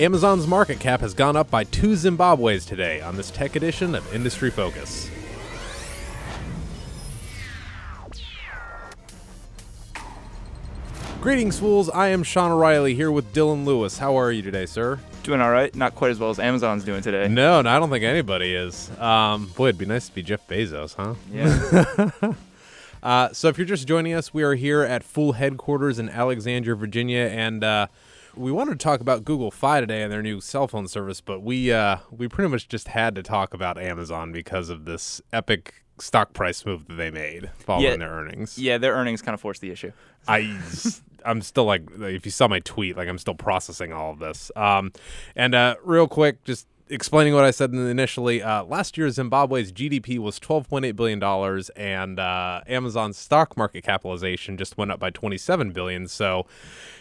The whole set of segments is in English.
Amazon's market cap has gone up by two Zimbabwe's today on this tech edition of Industry Focus. Greetings, fools. I am Sean O'Reilly here with Dylan Lewis. How are you today, sir? Doing all right. Not quite as well as Amazon's doing today. No, no I don't think anybody is. Um, boy, it'd be nice to be Jeff Bezos, huh? Yeah. Uh, so if you're just joining us, we are here at Fool headquarters in Alexandria, Virginia, and uh, we wanted to talk about Google Fi today and their new cell phone service, but we uh, we pretty much just had to talk about Amazon because of this epic stock price move that they made following Yeah. their earnings. yeah, their earnings kind of forced the issue. I I'm still like if you saw my tweet, like I'm still processing all of this. Um, and uh, real quick, just explaining what I said initially. Uh, last year, Zimbabwe's GDP was 12.8 billion dollars, and uh, Amazon's stock market capitalization just went up by 27 billion. So,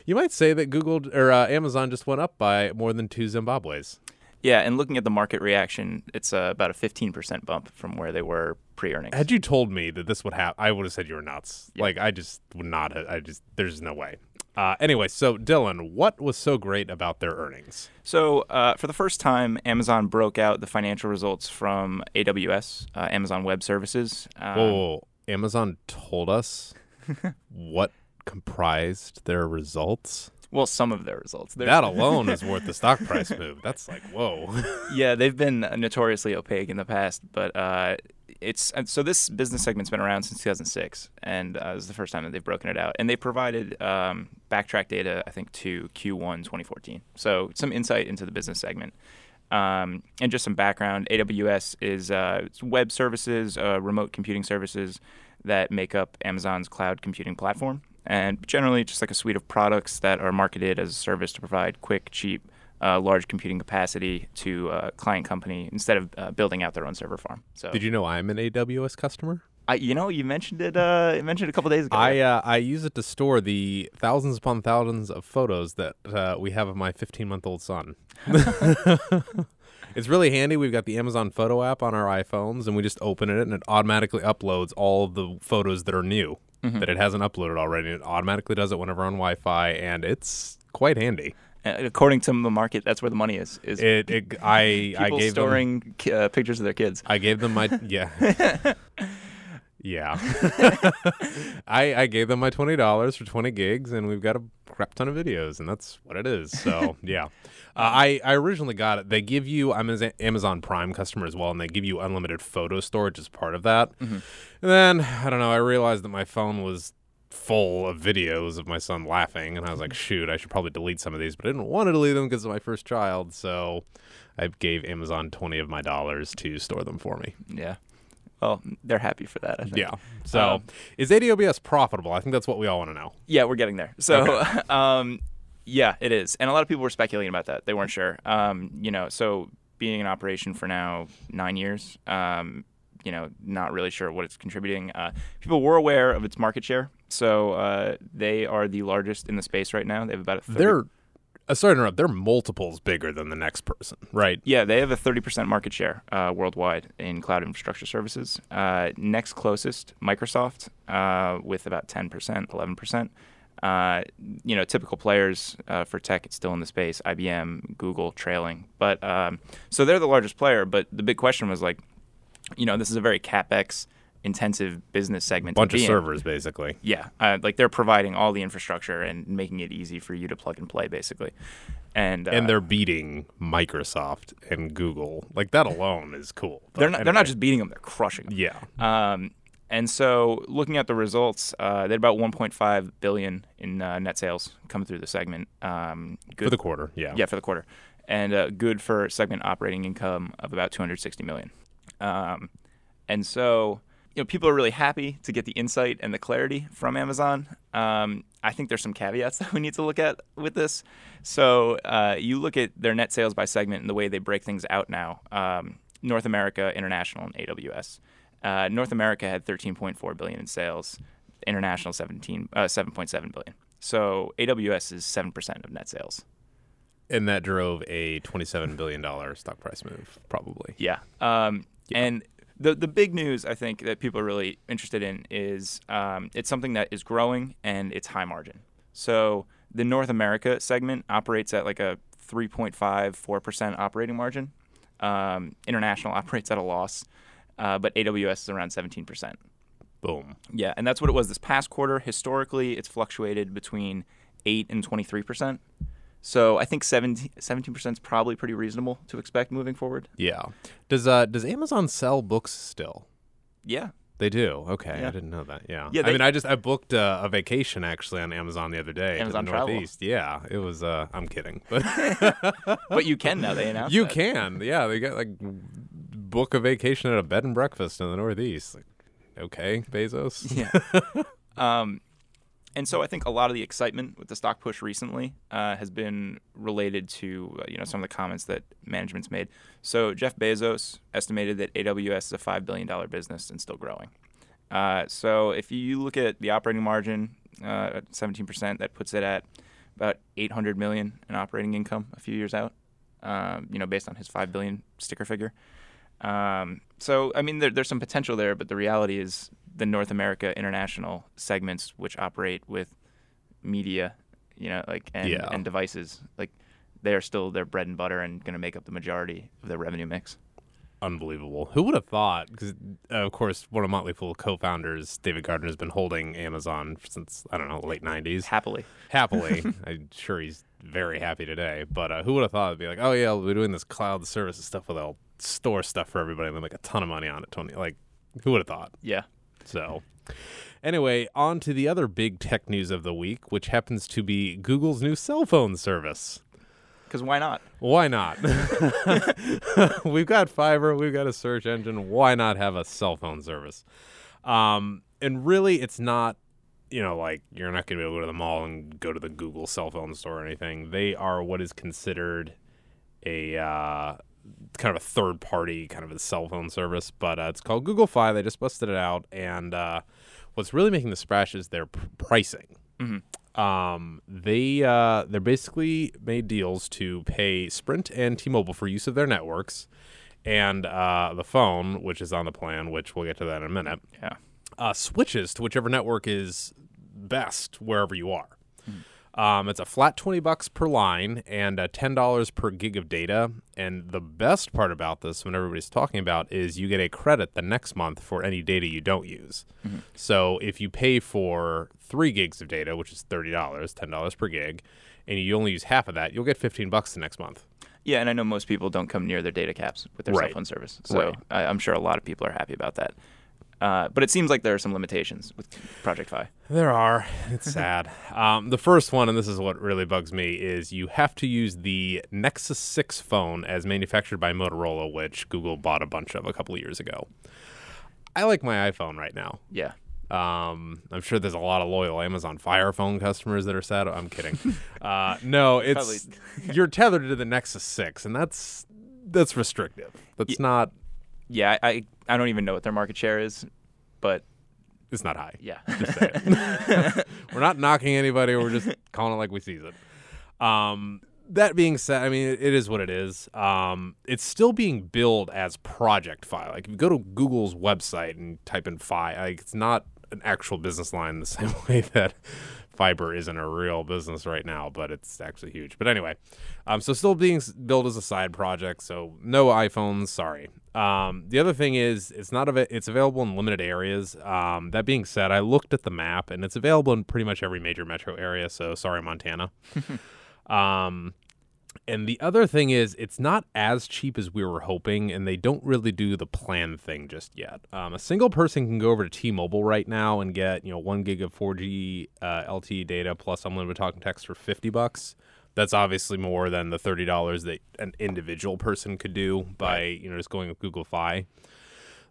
you might say that Google or uh, Amazon just went up by more than two Zimbabwe's. Yeah, and looking at the market reaction, it's uh, about a 15% bump from where they were pre-earnings. Had you told me that this would happen, I would have said you were nuts. Like I just would not. Have, I just there's no way. Uh, anyway, so Dylan, what was so great about their earnings? So, uh, for the first time, Amazon broke out the financial results from AWS, uh, Amazon Web Services. Um, whoa. Amazon told us what comprised their results. Well, some of their results. There's- That alone is worth the stock price move. That's like whoa. yeah, they've been notoriously opaque in the past, but uh, it's so this business segment's been around since 2006, and uh, this is the first time that they've broken it out. And they provided um, backtrack data, I think, to Q1 2014. So some insight into the business segment. Um, and just some background: AWS is uh, web services, uh, remote computing services that make up Amazon's cloud computing platform, and generally just like a suite of products that are marketed as a service to provide quick, cheap, uh, large computing capacity to a client company instead of uh, building out their own server farm. So, Did you know I'm an AWS customer? I, you know, you mentioned it. Uh, you mentioned it a couple days ago. I uh, I use it to store the thousands upon thousands of photos that uh, we have of my 15 month old son. it's really handy. We've got the Amazon Photo app on our iPhones, and we just open it, and it automatically uploads all the photos that are new that it hasn't uploaded already. It automatically does it whenever on Wi-Fi, and it's quite handy. Uh, According to the market, that's where the money is. Is It, it I I gave them, storing ki- uh, pictures of their kids. I gave them my yeah. Yeah. I I gave them my twenty dollars for twenty gigs and we've got a crap ton of videos and that's what it is. So yeah. Uh, I, I originally got it. They give you I'm an Amazon Prime customer as well, and they give you unlimited photo storage as part of that. And then I don't know. I realized that my phone was full of videos of my son laughing, and I was like, shoot, I should probably delete some of these, but I didn't want to delete them because of my first child. So I gave Amazon twenty of my dollars to store them for me. Yeah. Well, they're happy for that. I think. Yeah. So Um, is AWS profitable? I think that's what we all want to know. Yeah, we're getting there. So, um, yeah, it is, and a lot of people were speculating about that. They weren't sure. Um, you know, so being in operation for now nine years, um, you know, not really sure what it's contributing. Uh, people were aware of its market share, so uh, they are the largest in the space right now. They have about a 30, They're uh, sorry to interrupt. They're multiples bigger than the next person, right? Yeah, they have a 30% market share uh, worldwide in cloud infrastructure services. Uh, next closest, Microsoft, uh, with about 10%, 11%. Uh, you know, typical players uh, for tech, it's still in the space. IBM, Google, trailing, but um, so they're the largest player. But the big question was like, you know, this is a very capex intensive business segment. Bunch of be in. servers, basically. Yeah, uh, like they're providing all the infrastructure and making it easy for you to plug and play, basically. And uh, and they're beating Microsoft and Google. Like that alone is cool. They're not, they're not just beating them; they're crushing them. yeah. Um, and so, looking at the results, uh, they had about 1.5 billion in uh, net sales coming through the segment. Um, good For the quarter, yeah. yeah, for the quarter, and uh, good for segment operating income of about 260 million. Um, and so, you know, people are really happy to get the insight and the clarity from Amazon. Um, I think there's some caveats that we need to look at with this. So, uh, you look at their net sales by segment and the way they break things out now. Um, North America, international, and AWS. Uh, North America had 13.4 billion in sales. International 17, uh, 7.7 billion. So AWS is seven percent of net sales. And that drove a $27 billion stock price move, probably. Yeah. Um, And the the big news I think that people are really interested in is um, it's something that is growing and it's high margin. So the North America segment operates at like a 3.5 4 percent operating margin. Um, international operates at a loss, uh, but AWS is around 17 percent. Boom. Yeah, and that's what it was this past quarter. Historically, it's fluctuated between 8 and 23 percent. So I think 17 percent is probably pretty reasonable to expect moving forward. Yeah. Does uh does Amazon sell books still? Yeah, They do. Okay, Yeah. I didn't know that. Yeah. Yeah, I mean, I just I booked uh, a vacation actually on Amazon the other day. to Amazon the Travel. Northeast. Yeah, it was. Uh, I'm kidding, but but you can now. They announced you that. can. Yeah, they got like book a vacation at a bed and breakfast in the Northeast. Like, okay, Bezos. Yeah. um, and so I think a lot of the excitement with the stock push recently uh, has been related to uh, you know some of the comments that management's made. So Jeff Bezos estimated that AWS is a five billion dollar business and still growing. Uh, so if you look at the operating margin, uh, at 17%, that puts it at about 800 million in operating income a few years out. Um, you know, based on his five billion sticker figure. Um, so, I mean, there, there's some potential there, but the reality is the North America international segments, which operate with media, you know, like and, Yeah. and devices, like they are still their bread and butter and going to make up the majority of their revenue mix. Unbelievable. Who would have thought? Because uh, of course, one of Motley Fool co-founders, David Gardner, has been holding Amazon since I don't know late '90s. Happily, happily. I'm sure he's very happy today. But uh, who would have thought it'd be like, oh yeah, we're doing this cloud services stuff where they'll store stuff for everybody and they make a ton of money on it. Tony, like, who would have thought? yeah. So, anyway, on to the other big tech news of the week, which happens to be Google's new cell phone service. Because why not? Why not? we've got fiber, we've got a search engine. Why not have a cell phone service? Um, and really, it's not, you know, like you're not going to be able to go to the mall and go to the Google cell phone store or anything. They are what is considered a uh, kind of a third party kind of a cell phone service, but uh, it's called Google Fi. They just busted it out, and uh, what's really making the splash is their p- pricing. Um, they uh, they're basically made deals to pay Sprint and T-Mobile for use of their networks, and uh, the phone, which is on the plan, which we'll get to that in a minute, Yeah. uh, switches to whichever network is best wherever you are. Um, it's a flat twenty bucks per line and uh, ten dollars per gig of data. And the best part about this, when everybody's talking about, is you get a credit the next month for any data you don't use. So if you pay for three gigs of data, which is thirty dollars, ten dollars per gig, and you only use half of that, you'll get fifteen bucks the next month. Yeah, and I know most people don't come near their data caps with their cell phone service, so Right. I, I'm sure a lot of people are happy about that. Uh, but it seems like there are some limitations with Project Fi. There are. It's sad. um, the first one, and this is what really bugs me, is you have to use the Nexus 6 phone as manufactured by Motorola, which Google bought a bunch of a couple of years ago. I like my iPhone right now. Yeah. Um, I'm sure there's a lot of loyal Amazon Fire Phone customers that are sad. I'm kidding. uh, no, it's you're tethered to the Nexus 6, and that's that's restrictive. That's not. Yeah, I, I don't even know what their market share is, but It's not high. yeah. We're not knocking anybody. We're just calling it like we sees it. Um, that being said, I mean, it, it is what it is. Um, it's still being billed as Project Fi. Like, if you go to Google's website and type in Fi, like, it's not an actual business line the same way that fiber isn't a real business right now, but it's actually huge. But anyway, um, so still being billed as a side project. So no iPhones. Sorry. Um, the other thing is it's not av- it's available in limited areas. Um, that being said, I looked at the map and it's available in pretty much every major metro area. So sorry, Montana. um, and the other thing is, it's not as cheap as we were hoping, and they don't really do the plan thing just yet. Um, a single person can go over to T-Mobile right now and get you know one gig of 4G uh, LTE data plus unlimited talk and text for 50 bucks. That's obviously more than the thirty dollars that an individual person could do by you know just going with Google Fi.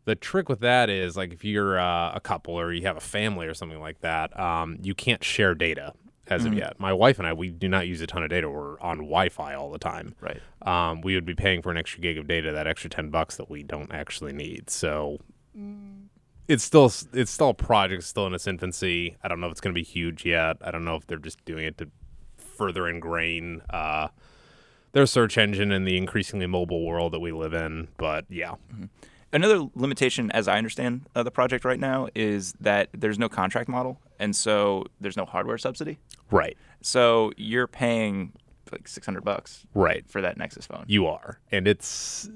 The trick with that is like if you're uh, a couple or you have a family or something like that, um, you can't share data as of yet. My wife and I, we do not use a ton of data. We're on Wi-Fi all the time. Right. Um, we would be paying for an extra gig of data, that extra ten bucks that we don't actually need. So it's still it's still a project, still in its infancy. I don't know if it's going to be huge yet. I don't know if they're just doing it to further ingrain uh, their search engine in the increasingly mobile world that we live in. But yeah, Another limitation, as I understand uh, the project right now, is that there's no contract model, and so there's no hardware subsidy. Right. So you're paying like 600 bucks Right. for that Nexus phone. You are. And it's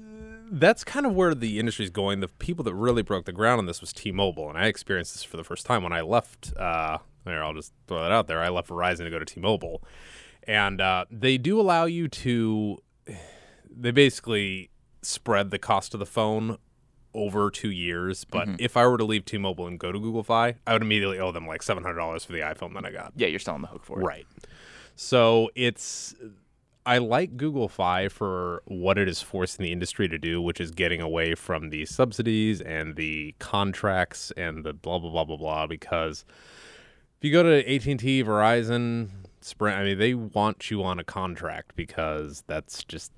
that's kind of where the industry's going. The people that really broke the ground on this was T-Mobile, and I experienced this for the first time when I left. Uh, there, I'll just throw that out there. I left Verizon to go to T-Mobile, and uh, they do allow you to. They basically spread the cost of the phone over two years. But mm-hmm. if I were to leave T-Mobile and go to Google Fi, I would immediately owe them like seven hundred dollars for the iPhone that I got. Yeah, you're still on the hook for it. Right. So it's I like Google Fi for what it is forcing the industry to do, which is getting away from the subsidies and the contracts and the blah blah blah blah blah. Because if you go to AT and T, Verizon, Sprint, I mean, they want you on a contract because that's just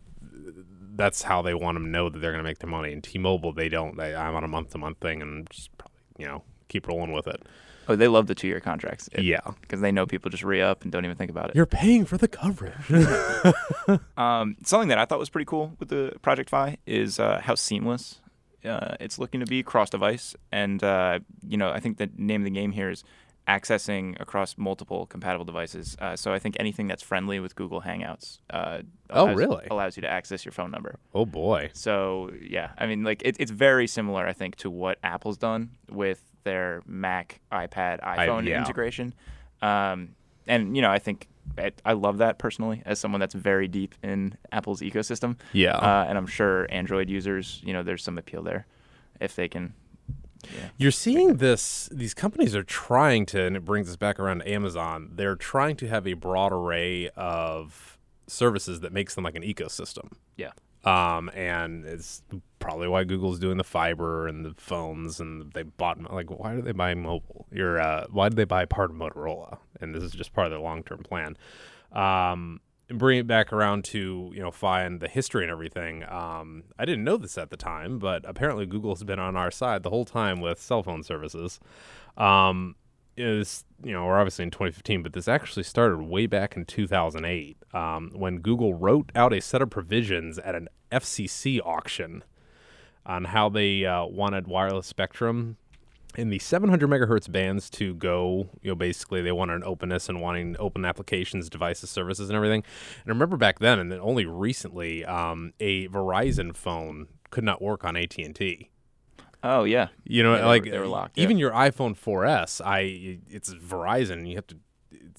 that's how they want them to know that they're going to make their money. And T-Mobile, they don't. They, I'm on a month to month thing, and just probably you know keep rolling with it. Oh, they love the two year contracts. yeah, Because they know people just re up and don't even think about it. you're paying for the coverage. Um, something that I thought was pretty cool with the Project Fi is uh, how seamless uh, it's looking to be cross device. And, uh, you know, I think the name of the game here is accessing across multiple compatible devices. Uh, so I think anything that's friendly with Google Hangouts uh, Oh, really? allows you to access your phone number. oh boy. So yeah, I mean, like it, it's very similar, I think, to what Apple's done with their Mac, iPad, iPhone yeah. integration. Um, and you know, I think I, I love that personally as someone that's very deep in Apple's ecosystem. Yeah. Uh, and I'm sure Android users, you know, there's some appeal there if they can. Yeah. You're seeing this. These companies are trying to, and it brings us back around to Amazon. They're trying to have a broad array of services that makes them like an ecosystem. Yeah. Um, and it's probably why Google's doing the fiber and the phones, and they bought like why do they buy mobile? Your uh, why did they buy part of Motorola? And this is just part of their long term plan. Um, and bring it back around to you know find the history and everything. Um, I didn't know this at the time, but apparently Google has been on our side the whole time with cell phone services. Um, is you know we're obviously in 2015, but this actually started way back in 2008 um, when Google wrote out a set of provisions at an FCC auction on how they uh, wanted wireless spectrum in the 700 megahertz bands to go. You know, basically they wanted an openness and wanting open applications, devices, services, and everything. And I remember back then, and then only recently, um, a Verizon phone could not work on AT and T. Oh yeah. You know, Yeah, they were- like they were locked, Even your iPhone 4S, I it's Verizon. You have to.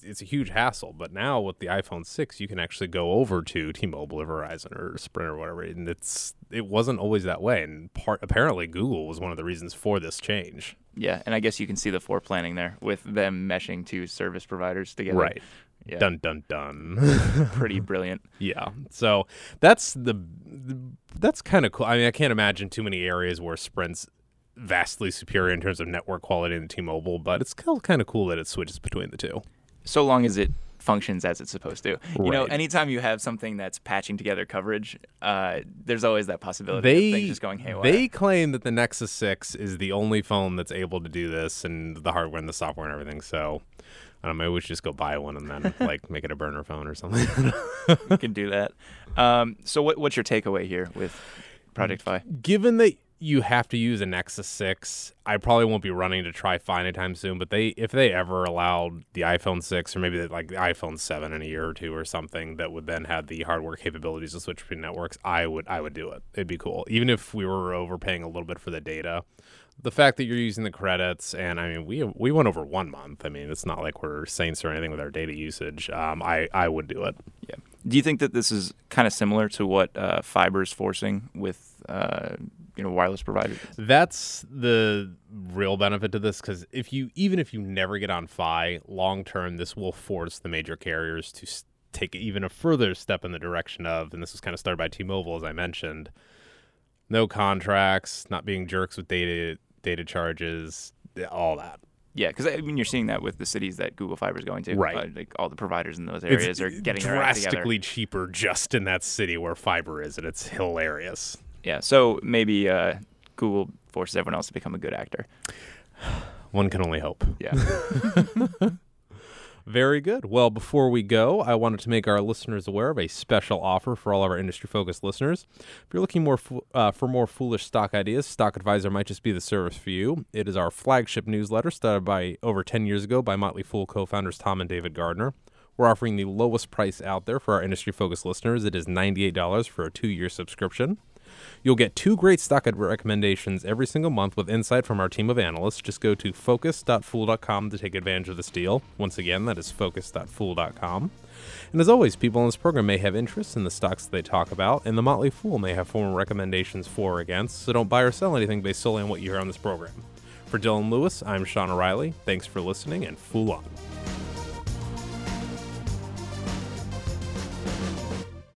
It's a huge hassle. But now with the iPhone 6, you can actually go over to T-Mobile or Verizon or Sprint or whatever, and it's it wasn't always that way. And part apparently Google was one of the reasons for this change. Yeah, and I guess you can see the foreplanning there with them meshing two service providers together. Right. Yeah. Dun dun dun. Pretty brilliant. yeah. So that's the, the that's kind of cool. I mean, I can't imagine too many areas where Sprint's vastly superior in terms of network quality than T-Mobile, but it's still kind of cool that it switches between the two. So long as it functions as it's supposed to. You know, anytime you have something that's patching together coverage, uh, there's always that possibility They of things just going haywire. they claim that the Nexus 6 is the only phone that's able to do this and the hardware and the software and everything. So I don't know, maybe we should just go buy one and then like make it a burner phone or something. you can do that. Um, so what, what's your takeaway here with Project Fi? given that you have to use a Nexus 6, I probably won't be running to try Fi anytime soon. But they, if they ever allowed the iPhone 6 or maybe like the iPhone 7 in a year or two or something that would then have the hardware capabilities to switch between networks, I would, I would do it. It'd be cool, even if we were overpaying a little bit for the data. The fact that you're using the credits, and I mean, we we went over one month. I mean, it's not like we're saints or anything with our data usage. Um, I I would do it. Yeah. Do you think that this is kind of similar to what uh, fiber's forcing with uh, you know wireless providers? That's the real benefit to this because if you even if you never get on Fi long term, this will force the major carriers to take even a further step in the direction of, and this was kind of started by T-Mobile as I mentioned, no contracts, not being jerks with data data charges, all that. Yeah, because I mean you're seeing that with the cities that Google Fiber is going to. Right. Uh, like all the providers in those areas are getting drastically cheaper just in that city where fiber is, and it's hilarious. Yeah. So maybe uh, Google forces everyone else to become a good actor. One can only hope. Yeah. Very good. Well, before we go, I wanted to make our listeners aware of a special offer for all of our industry-focused listeners. If you're looking more fo- uh, for more foolish stock ideas, Stock Advisor might just be the service for you. It is our flagship newsletter started by over 10 years ago by Motley Fool co-founders Tom and David Gardner. We're offering the lowest price out there for our industry focused listeners. It is $98 for a two year subscription. You'll get two great stock recommendations every single month with insight from our team of analysts. Just go to focus.fool.com to take advantage of this deal. Once again, that is focus.fool.com. And as always, people in this program may have interests in the stocks they talk about, and the Motley Fool may have formal recommendations for or against, so don't buy or sell anything based solely on what you hear on this program. For Dylan Lewis, I'm Sean O'Reilly. Thanks for listening, and Fool on.